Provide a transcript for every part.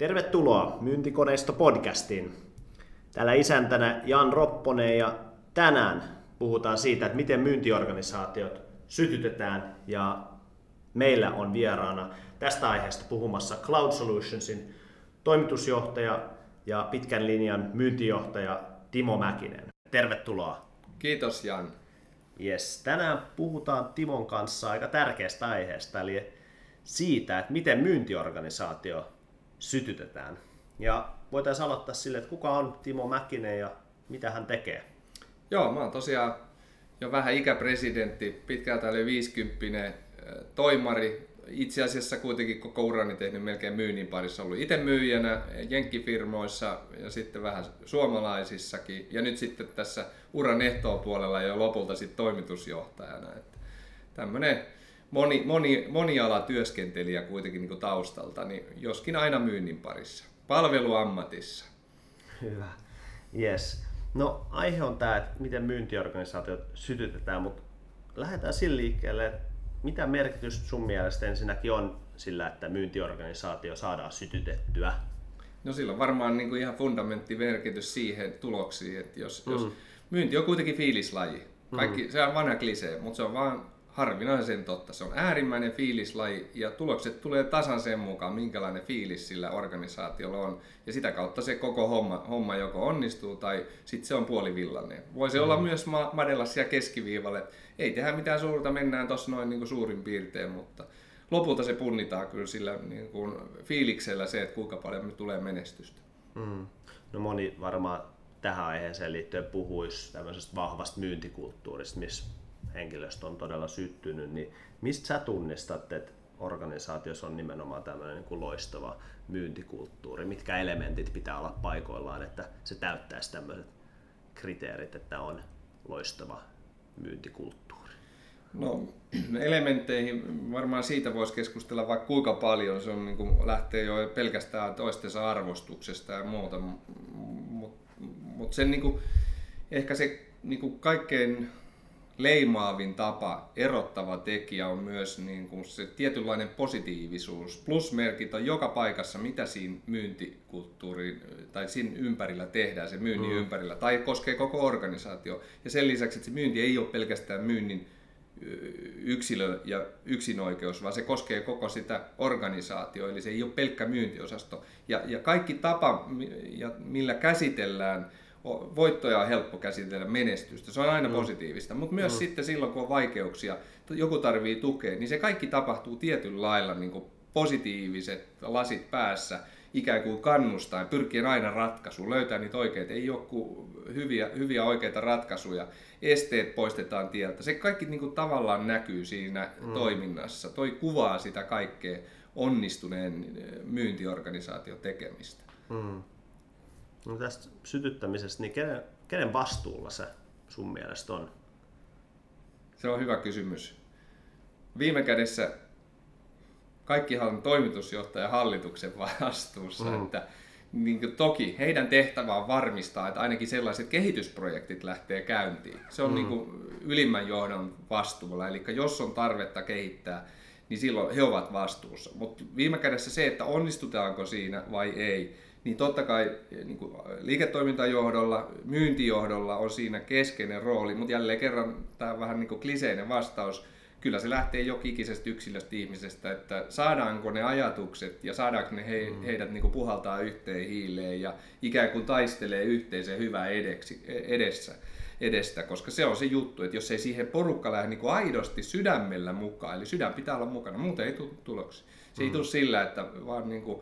Tervetuloa Myyntikoneisto podcastiin. Täällä isäntänä Jan Ropponen ja tänään puhutaan siitä, että miten myyntiorganisaatiot sytytetään ja meillä on vieraana tästä aiheesta puhumassa Cloud Solutionsin toimitusjohtaja ja pitkän linjan myyntijohtaja Timo Mäkinen. Tervetuloa. Kiitos Jan. Yes. Tänään puhutaan Timon kanssa aika tärkeästä aiheesta, eli siitä, että miten myyntiorganisaatio sytytetään. Ja voitaisiin aloittaa sille, että kuka on Timo Mäkinen ja mitä hän tekee? Joo, mä oon tosiaan jo vähän ikäpresidentti, pitkältä yli 50 toimari, itse asiassa kuitenkin koko urani tehnyt melkein myynnin parissa. Ollut itse myyjänä jenkkifirmoissa ja sitten vähän suomalaisissakin. Ja nyt sitten tässä uran puolella jo lopulta sitten toimitusjohtajana. Että tämmöinen moni, moni, monialatyöskentelijä kuitenkin niin taustalta, niin joskin aina myynnin parissa. Palveluammatissa. Hyvä. Yes. No aihe on tämä, että miten myyntiorganisaatiot sytytetään, mutta lähdetään sillä liikkeelle, että mitä merkitystä sun mielestä ensinnäkin on sillä, että myyntiorganisaatio saadaan sytytettyä? No sillä on varmaan niin kuin ihan fundamenttimerkitys siihen tuloksiin, että jos, mm. jos myynti on kuitenkin fiilislaji, kaikki, mm. se on vanha klisee, mutta se on vaan harvinaisen totta. Se on äärimmäinen fiilislaji ja tulokset tulee tasan sen mukaan, minkälainen fiilis sillä organisaatiolla on. Ja sitä kautta se koko homma, homma joko onnistuu tai sitten se on puolivillainen. Voisi mm. olla myös ma- madella siellä keskiviivalle. Ei tehdä mitään suurta, mennään tuossa noin niin kuin suurin piirtein, mutta lopulta se punnitaan kyllä sillä niin kuin fiiliksellä se, että kuinka paljon me tulee menestystä. Mm. No moni varmaan tähän aiheeseen liittyen puhuisi tämmöisestä vahvasta myyntikulttuurista, missä henkilöstö on todella syttynyt, niin mistä sä tunnistat, että organisaatiossa on nimenomaan tämmöinen niin kuin loistava myyntikulttuuri? Mitkä elementit pitää olla paikoillaan, että se täyttäisi tämmöiset kriteerit, että on loistava myyntikulttuuri? No elementteihin varmaan siitä voisi keskustella vaikka kuinka paljon. Se on, niin kuin, lähtee jo pelkästään toistensa arvostuksesta ja muuta. Mutta mut sen niin kuin, ehkä se niin kuin kaikkein leimaavin tapa, erottava tekijä on myös niin kuin se tietynlainen positiivisuus. Plusmerkit on joka paikassa, mitä siinä myyntikulttuurin tai siinä ympärillä tehdään, se myynnin mm. ympärillä, tai koskee koko organisaatio. Ja sen lisäksi, että se myynti ei ole pelkästään myynnin yksilö ja yksinoikeus, vaan se koskee koko sitä organisaatioa, eli se ei ole pelkkä myyntiosasto. Ja, ja kaikki tapa, millä käsitellään voittoja on helppo käsitellä menestystä, se on aina mm. positiivista, mutta myös mm. sitten silloin kun on vaikeuksia, joku tarvii tukea, niin se kaikki tapahtuu tietyllä lailla niin kuin positiiviset lasit päässä, ikään kuin kannustaa, pyrkien aina ratkaisuun, löytää niitä oikeita, ei ole hyviä, hyviä oikeita ratkaisuja, esteet poistetaan tieltä. Se kaikki niin kuin tavallaan näkyy siinä mm. toiminnassa. Toi kuvaa sitä kaikkea onnistuneen myyntiorganisaation tekemistä. Mm. No tästä sytyttämisestä, niin kenen, kenen vastuulla se sun mielestä on? Se on hyvä kysymys. Viime kädessä kaikkihan on toimitusjohtaja hallituksen vastuussa, mm. että niin kuin toki heidän tehtävä on varmistaa, että ainakin sellaiset kehitysprojektit lähtee käyntiin. Se on mm. niin kuin ylimmän johdon vastuulla, eli jos on tarvetta kehittää, niin silloin he ovat vastuussa. Mutta viime kädessä se, että onnistutaanko siinä vai ei, niin totta kai niin kuin liiketoimintajohdolla, myyntijohdolla on siinä keskeinen rooli, mutta jälleen kerran tämä on vähän niin kuin kliseinen vastaus, kyllä se lähtee jokikisestä yksilöstä ihmisestä, että saadaanko ne ajatukset ja saadaanko ne he, mm. heidät niin kuin puhaltaa yhteen hiileen ja ikään kuin taistelee yhteisen hyvää edeksi, edessä, edestä, koska se on se juttu, että jos ei siihen porukka lähde niin kuin aidosti sydämellä mukaan, eli sydän pitää olla mukana, muuten ei tule tuloksia. Se mm. ei tule sillä, että vaan niin kuin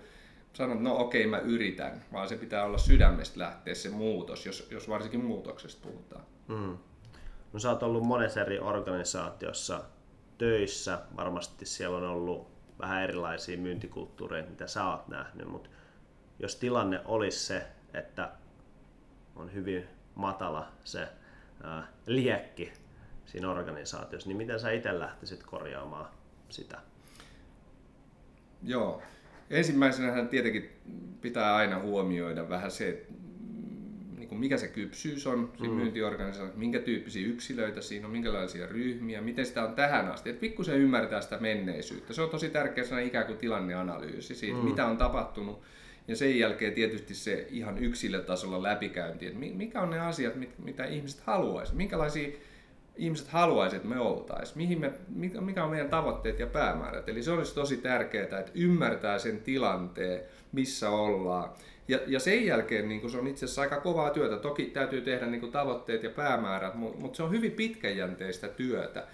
sanot, no okei mä yritän, vaan se pitää olla sydämestä lähteä se muutos, jos, jos varsinkin muutoksesta puhutaan. Mm. No sä oot ollut monessa eri organisaatiossa töissä, varmasti siellä on ollut vähän erilaisia myyntikulttuureja, mitä sä oot nähnyt, mutta jos tilanne olisi se, että on hyvin matala se ää, liekki siinä organisaatiossa, niin miten sä itse lähtisit korjaamaan sitä? Joo, Ensimmäisenä tietenkin pitää aina huomioida vähän se, että niin kuin mikä se kypsyys on siinä mm. myyntiorganisaatiossa, minkä tyyppisiä yksilöitä siinä on, minkälaisia ryhmiä, miten sitä on tähän asti. Että pikkusen ymmärtää sitä menneisyyttä. Se on tosi tärkeä sana ikään kuin tilanneanalyysi siitä, mm. mitä on tapahtunut Ja sen jälkeen tietysti se ihan yksilötasolla läpikäynti, että mikä on ne asiat, mitä ihmiset haluaisivat, minkälaisia ihmiset haluaisivat, että me oltaisiin, mikä on meidän tavoitteet ja päämäärät. Eli se olisi tosi tärkeää, että ymmärtää sen tilanteen, missä ollaan. Ja, ja sen jälkeen niin se on itse asiassa aika kovaa työtä. Toki täytyy tehdä niin tavoitteet ja päämäärät, mutta, mutta se on hyvin pitkäjänteistä työtä.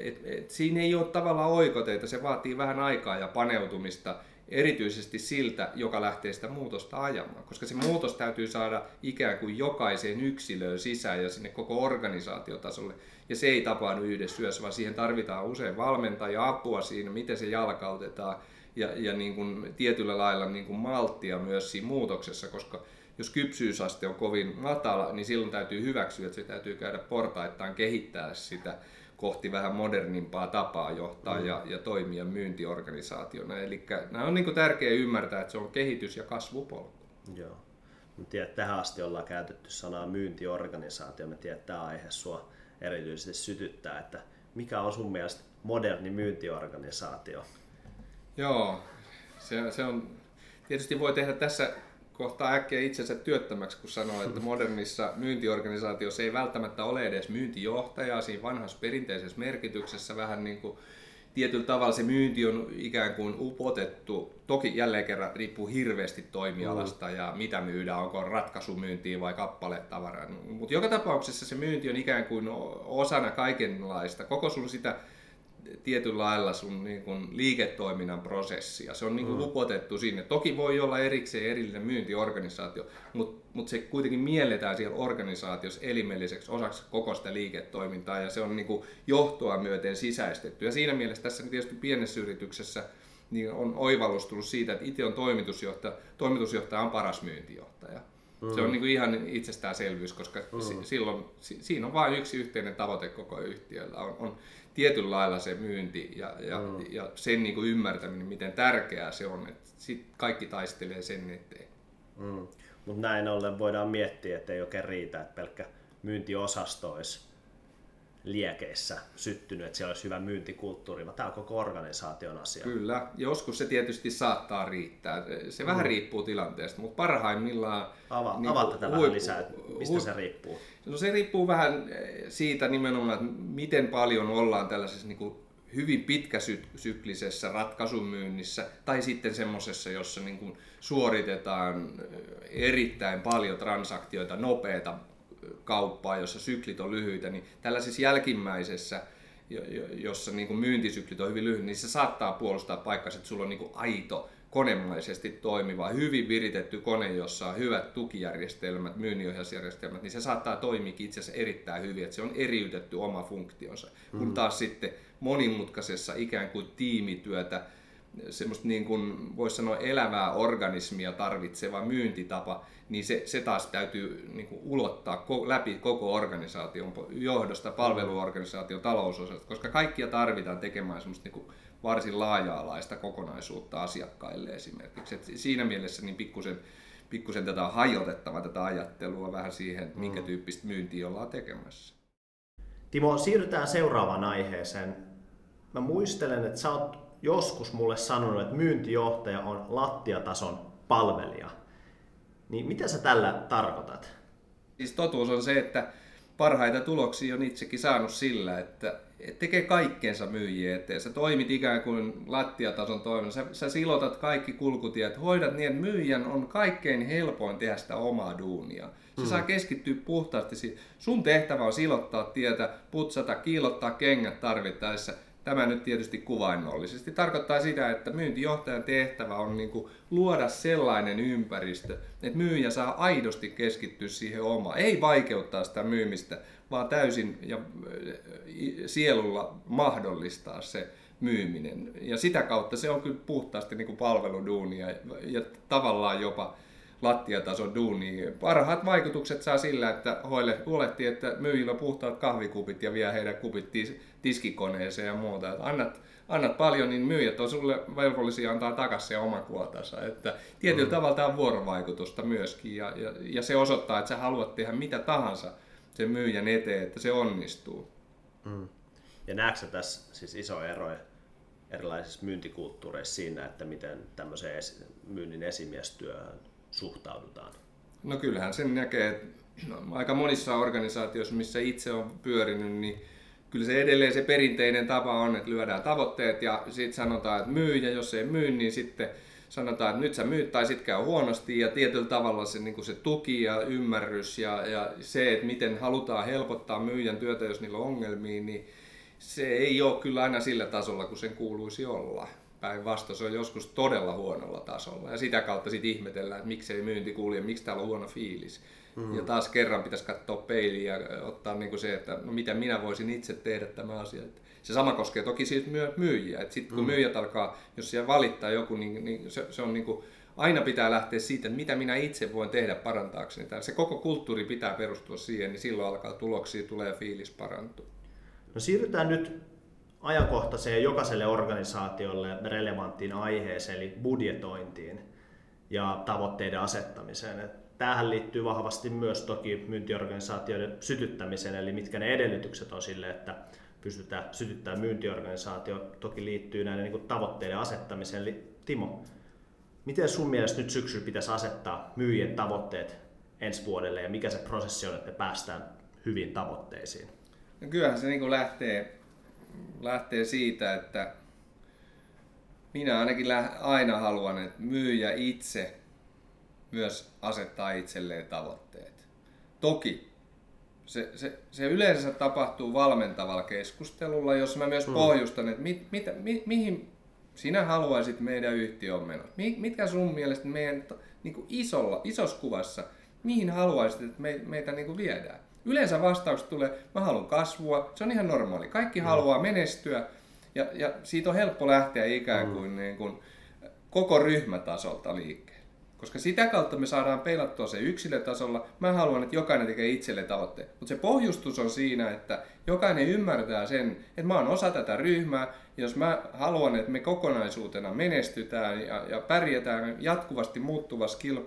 Et, et, siinä ei ole tavallaan oikoteita, se vaatii vähän aikaa ja paneutumista erityisesti siltä, joka lähtee sitä muutosta ajamaan. Koska se muutos täytyy saada ikään kuin jokaiseen yksilöön sisään ja sinne koko organisaatiotasolle. Ja se ei tapahdu yhdessä yössä, vaan siihen tarvitaan usein valmentajia apua siinä, miten se jalkautetaan ja, ja niin kuin tietyllä lailla niin kuin malttia myös siinä muutoksessa, koska jos kypsyysaste on kovin matala, niin silloin täytyy hyväksyä, että se täytyy käydä portaittain kehittää sitä kohti vähän modernimpaa tapaa johtaa mm. ja, ja toimia myyntiorganisaationa. Eli nämä on niin tärkeää ymmärtää, että se on kehitys- ja kasvupolku. Joo. Mä tiedän, että tähän asti ollaan käytetty sanaa myyntiorganisaatio. Mä tiedän, että tämä aihe sua erityisesti sytyttää, että mikä on sun mielestä moderni myyntiorganisaatio? Joo, se, se on, tietysti voi tehdä tässä kohtaa äkkiä itsensä työttömäksi, kun sanoo, että modernissa myyntiorganisaatiossa ei välttämättä ole edes myyntijohtajaa siinä vanhassa perinteisessä merkityksessä vähän niin kuin tietyllä tavalla se myynti on ikään kuin upotettu. Toki jälleen kerran riippuu hirveästi toimialasta mm. ja mitä myydään, onko ratkaisumyyntiä vai kappaletavaraa. Mutta joka tapauksessa se myynti on ikään kuin osana kaikenlaista, koko sun sitä tietyllä lailla sun niin kuin liiketoiminnan prosessia. Se on niin kuin mm. lupotettu sinne. Toki voi olla erikseen erillinen myyntiorganisaatio, mutta mut se kuitenkin mielletään siellä organisaatiossa elimelliseksi osaksi koko sitä liiketoimintaa ja se on niin kuin johtoa myöten sisäistetty. Ja siinä mielessä tässä tietysti pienessä yrityksessä niin on oivallus tullut siitä, että itse on toimitusjohtaja, toimitusjohtaja on paras myyntijohtaja. Mm. Se on niin kuin ihan itsestäänselvyys, koska mm. silloin siinä on vain yksi yhteinen tavoite koko yhtiöllä. On, on tietyllä lailla se myynti ja, ja, mm. ja sen niin kuin ymmärtäminen, miten tärkeää se on, että sit kaikki taistelee sen eteen. Mm. Mutta näin ollen voidaan miettiä, että ei oikein riitä, että pelkkä myyntiosasto olisi liekeissä syttynyt, että siellä olisi hyvä myyntikulttuuri, vaan tämä on koko organisaation asia. Kyllä, joskus se tietysti saattaa riittää. Se vähän mm. riippuu tilanteesta, mutta parhaimmillaan... Ava, niin avaa tätä huippu, vähän lisää, että mistä huippu, se riippuu. No se riippuu vähän eh, siitä nimenomaan, että miten paljon ollaan tällaisessa niin kuin hyvin pitkäsyklisessä ratkaisumyynnissä tai sitten semmoisessa, jossa niin kuin suoritetaan eh, erittäin paljon transaktioita, nopeita kauppaa, jossa syklit on lyhyitä, niin tällaisessa jälkimmäisessä, jossa niin kuin myyntisyklit on hyvin lyhyitä, niin se saattaa puolustaa paikkaa, että sulla on niin kuin aito, konemaisesti toimiva, hyvin viritetty kone, jossa on hyvät tukijärjestelmät, myynninohjausjärjestelmät, niin se saattaa toimia itse asiassa erittäin hyvin, että se on eriytetty oma funktionsa. Mm. Kun taas sitten monimutkaisessa ikään kuin tiimityötä, semmoista niin kuin voisi sanoa elävää organismia tarvitseva myyntitapa, niin se, se taas täytyy niin kuin ulottaa läpi koko organisaation johdosta, palveluorganisaation, talousosasta, koska kaikkia tarvitaan tekemään semmoista niin kuin varsin laaja-alaista kokonaisuutta asiakkaille esimerkiksi. Et siinä mielessä niin pikkusen, pikkusen tätä on hajotettava tätä ajattelua vähän siihen, että minkä mm. tyyppistä myyntiä ollaan tekemässä. Timo, siirrytään seuraavaan aiheeseen. Mä muistelen, että sä oot joskus mulle sanonut, että myyntijohtaja on lattiatason palvelija. Niin mitä sä tällä tarkoitat? Siis totuus on se, että parhaita tuloksia on itsekin saanut sillä, että tekee kaikkeensa myyjien eteen. Sä toimit ikään kuin lattiatason toiminnan. Sä, sä silotat kaikki kulkutiet, hoidat niin, että myyjän on kaikkein helpoin tehdä sitä omaa duunia. Se mm. saa keskittyä puhtaasti. Sun tehtävä on silottaa tietä, putsata, kiilottaa kengät tarvittaessa – Tämä nyt tietysti kuvainnollisesti tarkoittaa sitä, että myyntijohtajan tehtävä on niin kuin luoda sellainen ympäristö, että myyjä saa aidosti keskittyä siihen omaan. Ei vaikeuttaa sitä myymistä, vaan täysin ja sielulla mahdollistaa se myyminen. Ja sitä kautta se on kyllä puhtaasti niin kuin palveluduunia ja tavallaan jopa lattiatason duuni. Parhaat vaikutukset saa sillä, että hoille huolehtii, että myyjillä on puhtaat kahvikupit ja vie heidän kupit tiskikoneeseen ja muuta. Että annat, annat paljon, niin myyjät on sulle velvollisia antaa takaisin se oma kuotansa. Että tietyllä mm. tavalla tämä on vuorovaikutusta myöskin ja, ja, ja, se osoittaa, että sä haluat tehdä mitä tahansa sen myyjän eteen, että se onnistuu. Mm. Ja näetkö tässä siis iso ero erilaisissa myyntikulttuureissa siinä, että miten tämmöiseen myynnin esimiestyöhön suhtaudutaan? No kyllähän sen näkee, no, aika monissa organisaatioissa, missä itse on pyörinyt, niin kyllä se edelleen se perinteinen tapa on, että lyödään tavoitteet ja sitten sanotaan, että myy ja jos ei myy, niin sitten sanotaan, että nyt sä myyt tai sitten käy huonosti ja tietyllä tavalla se, niin se tuki ja ymmärrys ja, ja se, että miten halutaan helpottaa myyjän työtä, jos niillä on ongelmia, niin se ei ole kyllä aina sillä tasolla, kun sen kuuluisi olla. Päinvastoin se on joskus todella huonolla tasolla ja sitä kautta sitten ihmetellään, että miksei myynti kulje, miksi täällä on huono fiilis. Mm. Ja taas kerran pitäisi katsoa peiliin ja ottaa niin kuin se, että no mitä minä voisin itse tehdä tämä asia. Se sama koskee toki siitä myy- myyjiä. Sitten kun mm. myyjät alkaa, jos siellä valittaa joku, niin, niin se, se on niin kuin, aina pitää lähteä siitä, että mitä minä itse voin tehdä parantaakseni. Se koko kulttuuri pitää perustua siihen, niin silloin alkaa tuloksia, tulee fiilis parantua. No siirrytään nyt ajankohtaiseen jokaiselle organisaatiolle relevanttiin aiheeseen, eli budjetointiin ja tavoitteiden asettamiseen. Tähän liittyy vahvasti myös toki myyntiorganisaatioiden sytyttämiseen, eli mitkä ne edellytykset on sille, että pystytään sytyttämään myyntiorganisaatio. Toki liittyy näiden niin tavoitteiden asettamiseen. Eli Timo, miten sun mielestä nyt syksyllä pitäisi asettaa myyjien tavoitteet ensi vuodelle ja mikä se prosessi on, että päästään hyvin tavoitteisiin? No kyllähän se niin lähtee, lähtee siitä, että minä ainakin aina haluan, että myyjä itse myös asettaa itselleen tavoitteet. Toki se, se, se yleensä tapahtuu valmentavalla keskustelulla, jos mä myös hmm. pohjustan, että mit, mit, mi, mihin sinä haluaisit meidän yhtiön menot. Mitkä sun mielestä meidän niin kuin isolla, isossa kuvassa, mihin haluaisit, että me, meitä niin kuin viedään? Yleensä vastaukset tulee, mä haluan kasvua, se on ihan normaali. Kaikki mm. haluaa menestyä ja, ja siitä on helppo lähteä ikään kuin, mm. niin kuin koko ryhmätasolta liikkeelle. Koska sitä kautta me saadaan peilattua se yksilötasolla. Mä haluan, että jokainen tekee itselle tavoitteen. Mutta se pohjustus on siinä, että jokainen ymmärtää sen, että mä oon osa tätä ryhmää. Jos mä haluan, että me kokonaisuutena menestytään ja, ja pärjätään jatkuvasti muuttuvassa kil,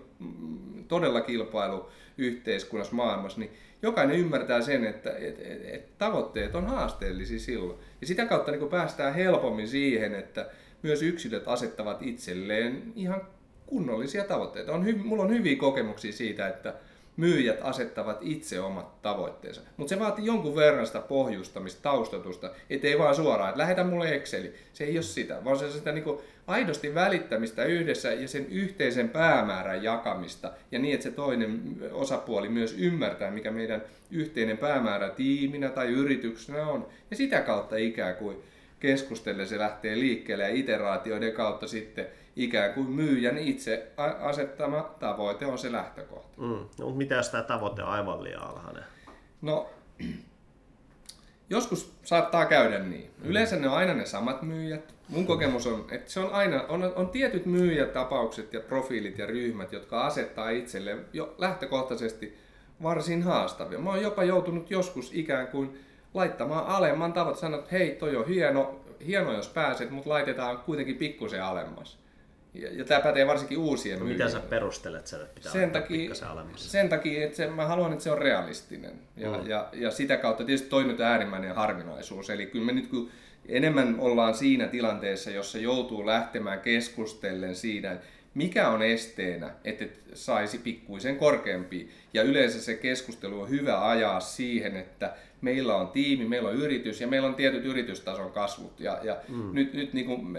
todella kilpailuyhteiskunnassa maailmassa, niin jokainen ymmärtää sen, että et, et, et tavoitteet on haasteellisia silloin. Ja sitä kautta niin päästään helpommin siihen, että myös yksilöt asettavat itselleen ihan kunnollisia tavoitteita. On hy- mulla on hyviä kokemuksia siitä, että myyjät asettavat itse omat tavoitteensa. Mutta se vaatii jonkun verran sitä pohjustamista, taustatusta, ettei vaan suoraan, että lähetä mulle Exceli. Se ei ole sitä, vaan se sitä niinku aidosti välittämistä yhdessä ja sen yhteisen päämäärän jakamista. Ja niin, että se toinen osapuoli myös ymmärtää, mikä meidän yhteinen päämäärä tiiminä tai yrityksenä on. Ja sitä kautta ikään kuin keskustellen se lähtee liikkeelle ja iteraatioiden kautta sitten ikään kuin myyjän itse asettama tavoite on se lähtökohta. Mm. No, mutta mitä jos tämä tavoite on aivan liian alhainen? No, joskus saattaa käydä niin. Mm. Yleensä ne on aina ne samat myyjät. Mun kokemus on, että se on aina, on, on tietyt myyjätapaukset ja profiilit ja ryhmät, jotka asettaa itselle jo lähtökohtaisesti varsin haastavia. Mä oon jopa joutunut joskus ikään kuin laittamaan alemman tavat, sanoa, että hei, toi on hieno, hieno jos pääset, mutta laitetaan kuitenkin pikkusen alemmas. Ja, ja tämä pätee varsinkin uusien no, Mitä sä perustelet sen, että pitää sen takia, sen takia, että se, mä haluan, että se on realistinen. Ja, mm. ja, ja sitä kautta tietysti toinen äärimmäinen harvinaisuus. Eli kyllä me nyt kun enemmän ollaan siinä tilanteessa, jossa joutuu lähtemään keskustellen siitä, mikä on esteenä, että saisi pikkuisen korkeampi. Ja yleensä se keskustelu on hyvä ajaa siihen, että meillä on tiimi, meillä on yritys ja meillä on tietyt yritystason kasvut. Ja, ja mm. nyt, nyt niin kuin,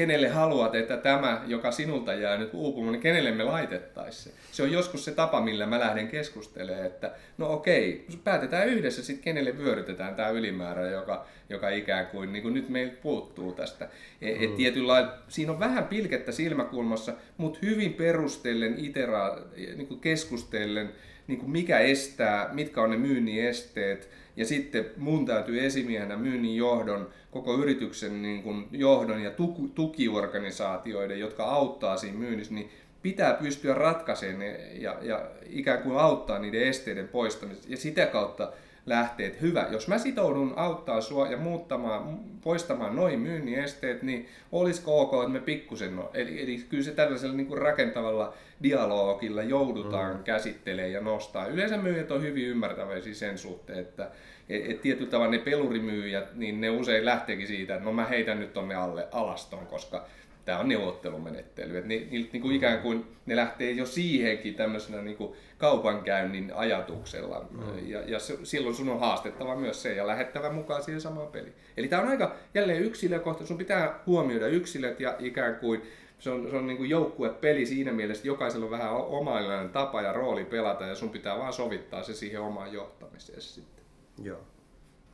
kenelle haluat, että tämä, joka sinulta jää nyt uupumaan, niin kenelle me laitettaisiin se. Se on joskus se tapa, millä mä lähden keskustelemaan, että no okei, päätetään yhdessä sitten, kenelle vyörytetään tämä ylimäärä, joka, joka ikään kuin, niin kuin nyt meiltä puuttuu tästä. Et, mm. tietyllä, siinä on vähän pilkettä silmäkulmassa, mutta hyvin perustellen, itera, niin kuin keskustellen, niin kuin mikä estää, mitkä on ne myynnin esteet, ja sitten mun täytyy esimiehenä myynnin johdon, koko yrityksen niin kuin johdon ja tukiorganisaatioiden, jotka auttaa siinä myynnissä, niin pitää pystyä ratkaisemaan ja, ja ikään kuin auttaa niiden esteiden poistamisesta ja sitä kautta lähtee, että hyvä, jos mä sitoudun auttaa sua ja muuttamaan, poistamaan noin myynnin esteet, niin olisiko ok, että me pikkusen, no, eli, eli kyllä se tällaisella niin kuin rakentavalla dialogilla joudutaan mm. käsittelemään ja nostaa. Yleensä myyjät on hyvin ymmärtäväisiä sen suhteen, että et, et tietyllä tavalla ne pelurimyyjät, niin ne usein lähteekin siitä, että no mä heitän nyt tonne alle alaston, koska tämä on neuvottelumenettely. Et ni, ni, niin kuin ikään kuin ne lähtee jo siihenkin tämmöisenä niin kuin kaupankäynnin ajatuksella. Mm. Ja, ja se, silloin sun on haastettava myös se ja lähettävä mukaan siihen samaan peliin. Eli tämä on aika jälleen yksilökohta. Sun pitää huomioida yksilöt ja ikään kuin se on, se on niin joukkuepeli siinä mielessä, että jokaisella on vähän omainen tapa ja rooli pelata ja sun pitää vaan sovittaa se siihen omaan johtamiseen sitten. Joo.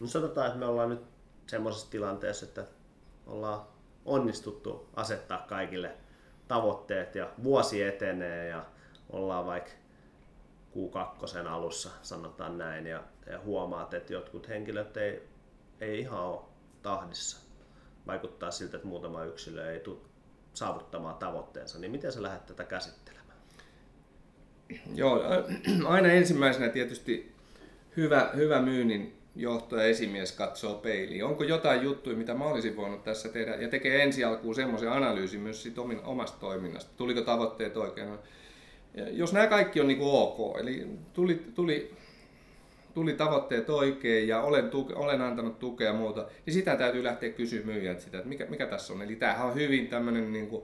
No sanotaan, että me ollaan nyt semmoisessa tilanteessa, että ollaan onnistuttu asettaa kaikille tavoitteet ja vuosi etenee ja ollaan vaikka Q2 alussa, sanotaan näin, ja, ja huomaat, että jotkut henkilöt ei, ei ihan ole tahdissa. Vaikuttaa siltä, että muutama yksilö ei tule saavuttamaan tavoitteensa, niin miten sä lähdet tätä käsittelemään? Joo, aina ensimmäisenä tietysti hyvä, hyvä myynnin johto ja esimies katsoo peiliin. Onko jotain juttuja, mitä mä olisin voinut tässä tehdä, ja tekee ensi alkuun semmoisen analyysin myös siitä omasta toiminnasta. Tuliko tavoitteet oikein? Jos nämä kaikki on niin kuin ok, eli tuli, tuli, tuli tavoitteet oikein ja olen, tuke, olen antanut tukea ja muuta, niin sitä täytyy lähteä kysymään myyjältä sitä, että mikä, mikä tässä on. Eli tämähän on hyvin tämmöinen niin kuin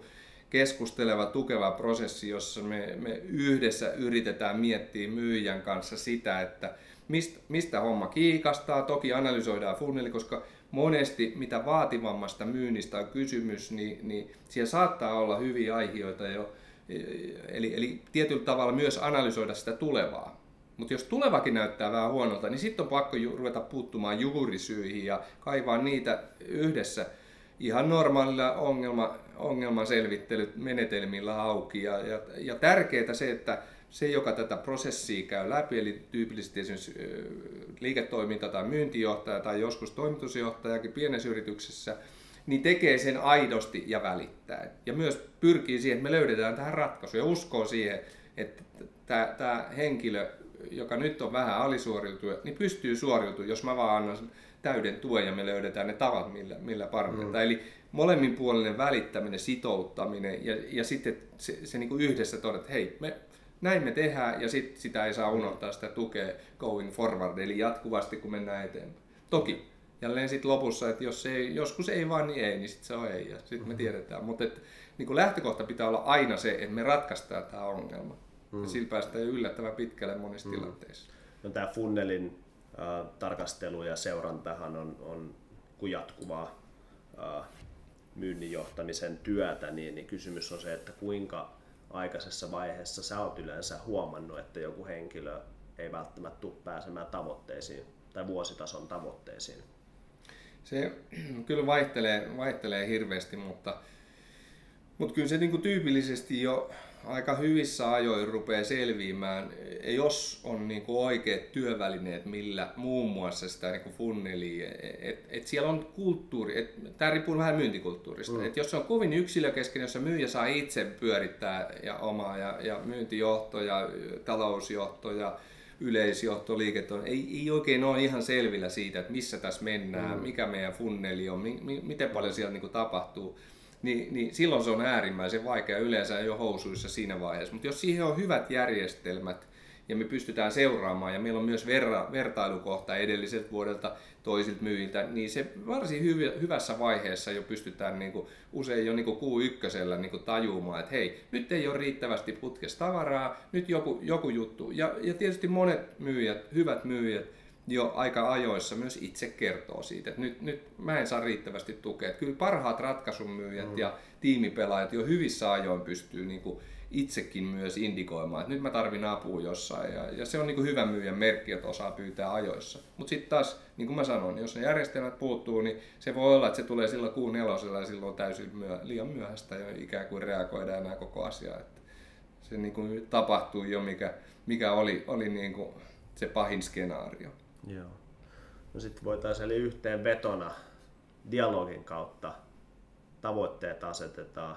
keskusteleva, tukeva prosessi, jossa me, me yhdessä yritetään miettiä myyjän kanssa sitä, että mistä, mistä homma kiikastaa. Toki analysoidaan funneli, koska monesti mitä vaativammasta myynnistä on kysymys, niin, niin siellä saattaa olla hyviä aiheita jo. Eli, eli tietyllä tavalla myös analysoida sitä tulevaa. Mutta jos tulevakin näyttää vähän huonolta, niin sitten on pakko ju- ruveta puuttumaan juurisyihin ja kaivaa niitä yhdessä ihan normaalilla ongelma, ongelman selvittelymenetelmillä auki. Ja, ja, ja tärkeää se, että se, joka tätä prosessia käy läpi, eli tyypillisesti esimerkiksi liiketoiminta- tai myyntijohtaja tai joskus toimitusjohtajakin pienessä yrityksessä, niin tekee sen aidosti ja välittää. Ja myös pyrkii siihen, että me löydetään tähän ratkaisu ja uskoo siihen, että tämä, henkilö, joka nyt on vähän alisuoriutuja, niin pystyy suoriutumaan, jos mä vaan annan täyden tuen ja me löydetään ne tavat, millä, millä parannetaan. Mm. Eli molemminpuolinen välittäminen, sitouttaminen ja, ja sitten se, se niin yhdessä todeta, että hei, me näin me tehdään ja sit sitä ei saa unohtaa sitä tukea going forward, eli jatkuvasti kun mennään eteenpäin. Toki jälleen sitten lopussa, että jos ei, joskus ei vaan, niin ei, niin sitten se on ei ja sitten me mm-hmm. tiedetään. Mutta niin lähtökohta pitää olla aina se, että me ratkaistaan tämä ongelma. Mm. Ja sillä päästään yllättävän pitkälle monissa mm. tilanteissa. No, tämä funnelin äh, tarkastelu ja seurantahan on, on kun jatkuvaa äh, myynnin johtamisen työtä, niin, niin kysymys on se, että kuinka aikaisessa vaiheessa sä oot yleensä huomannut, että joku henkilö ei välttämättä tule pääsemään tavoitteisiin tai vuositason tavoitteisiin? Se kyllä vaihtelee, vaihtelee hirveästi, mutta, mutta kyllä se niin kuin tyypillisesti jo aika hyvissä ajoin rupeaa selviämään, jos on niin kuin oikeat työvälineet, millä muun muassa sitä niin kuin funnelia, että et siellä on kulttuuri, tämä riippuu vähän myyntikulttuurista, mm. että jos se on kovin yksilökeskeinen, jossa myyjä saa itse pyörittää ja omaa ja, ja myyntijohto ja talousjohto ja yleisjohto, liiketoiminta, ei, ei oikein ole ihan selvillä siitä, että missä tässä mennään, mm. mikä meidän funneli on, mi, mi, miten paljon siellä niin kuin tapahtuu niin, niin silloin se on äärimmäisen vaikea, yleensä ole housuissa siinä vaiheessa. Mutta jos siihen on hyvät järjestelmät ja me pystytään seuraamaan ja meillä on myös verra, vertailukohta edelliseltä vuodelta toisilta myyjiltä, niin se varsin hyv- hyvässä vaiheessa jo pystytään niin kuin, usein jo niin kuin Q1 niin kuin tajumaan, että hei, nyt ei ole riittävästi putkesta tavaraa, nyt joku, joku juttu. Ja, ja tietysti monet myyjät, hyvät myyjät, jo aika ajoissa myös itse kertoo siitä, että nyt, nyt mä en saa riittävästi tukea. Että kyllä parhaat ratkaisumyyjät mm. ja tiimipelaajat jo hyvissä ajoin pystyy niin kuin itsekin myös indikoimaan, että nyt mä tarvin apua jossain. Ja, ja se on niin kuin hyvä myyjän merkki, että osaa pyytää ajoissa. Mutta sitten taas, niin kuin mä sanoin, jos ne järjestelmät puuttuu, niin se voi olla, että se tulee silloin kuun nelosella ja silloin on täysin myö, liian myöhäistä jo ikään kuin reagoida enää koko asia. Että se niin kuin tapahtui jo, mikä, mikä oli, oli niin kuin se pahin skenaario. Joo. No sitten voitaisiin eli yhteen vetona dialogin kautta tavoitteet asetetaan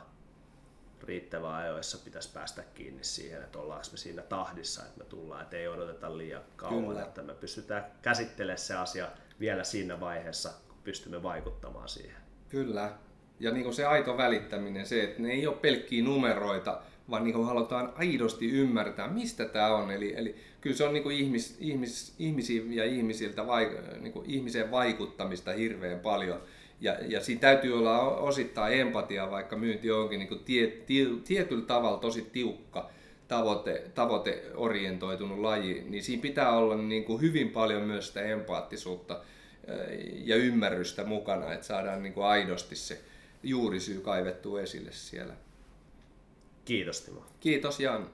riittävän ajoissa pitäisi päästä kiinni siihen, että ollaanko me siinä tahdissa, että me tullaan, että ei odoteta liian kauan, Kyllä. että me pystytään käsittelemään se asia vielä siinä vaiheessa, kun pystymme vaikuttamaan siihen. Kyllä, ja niin kuin se aito välittäminen, se, että ne ei ole pelkkiä numeroita, vaan niin kuin halutaan aidosti ymmärtää, mistä tämä on. Eli, eli kyllä se on niin kuin ihmis, ihmis, ihmisiä ja ihmisiltä vaik, niin kuin ihmiseen vaikuttamista hirveän paljon. Ja, ja siinä täytyy olla osittain empatia, vaikka myynti onkin niin kuin tie, tie, tietyllä tavalla tosi tiukka tavoite, tavoiteorientoitunut laji, niin siinä pitää olla niin kuin hyvin paljon myös sitä empaattisuutta ja ymmärrystä mukana, että saadaan niin kuin aidosti se juurisyy kaivettua esille siellä. Kiitos Timo. Kiitos Jan.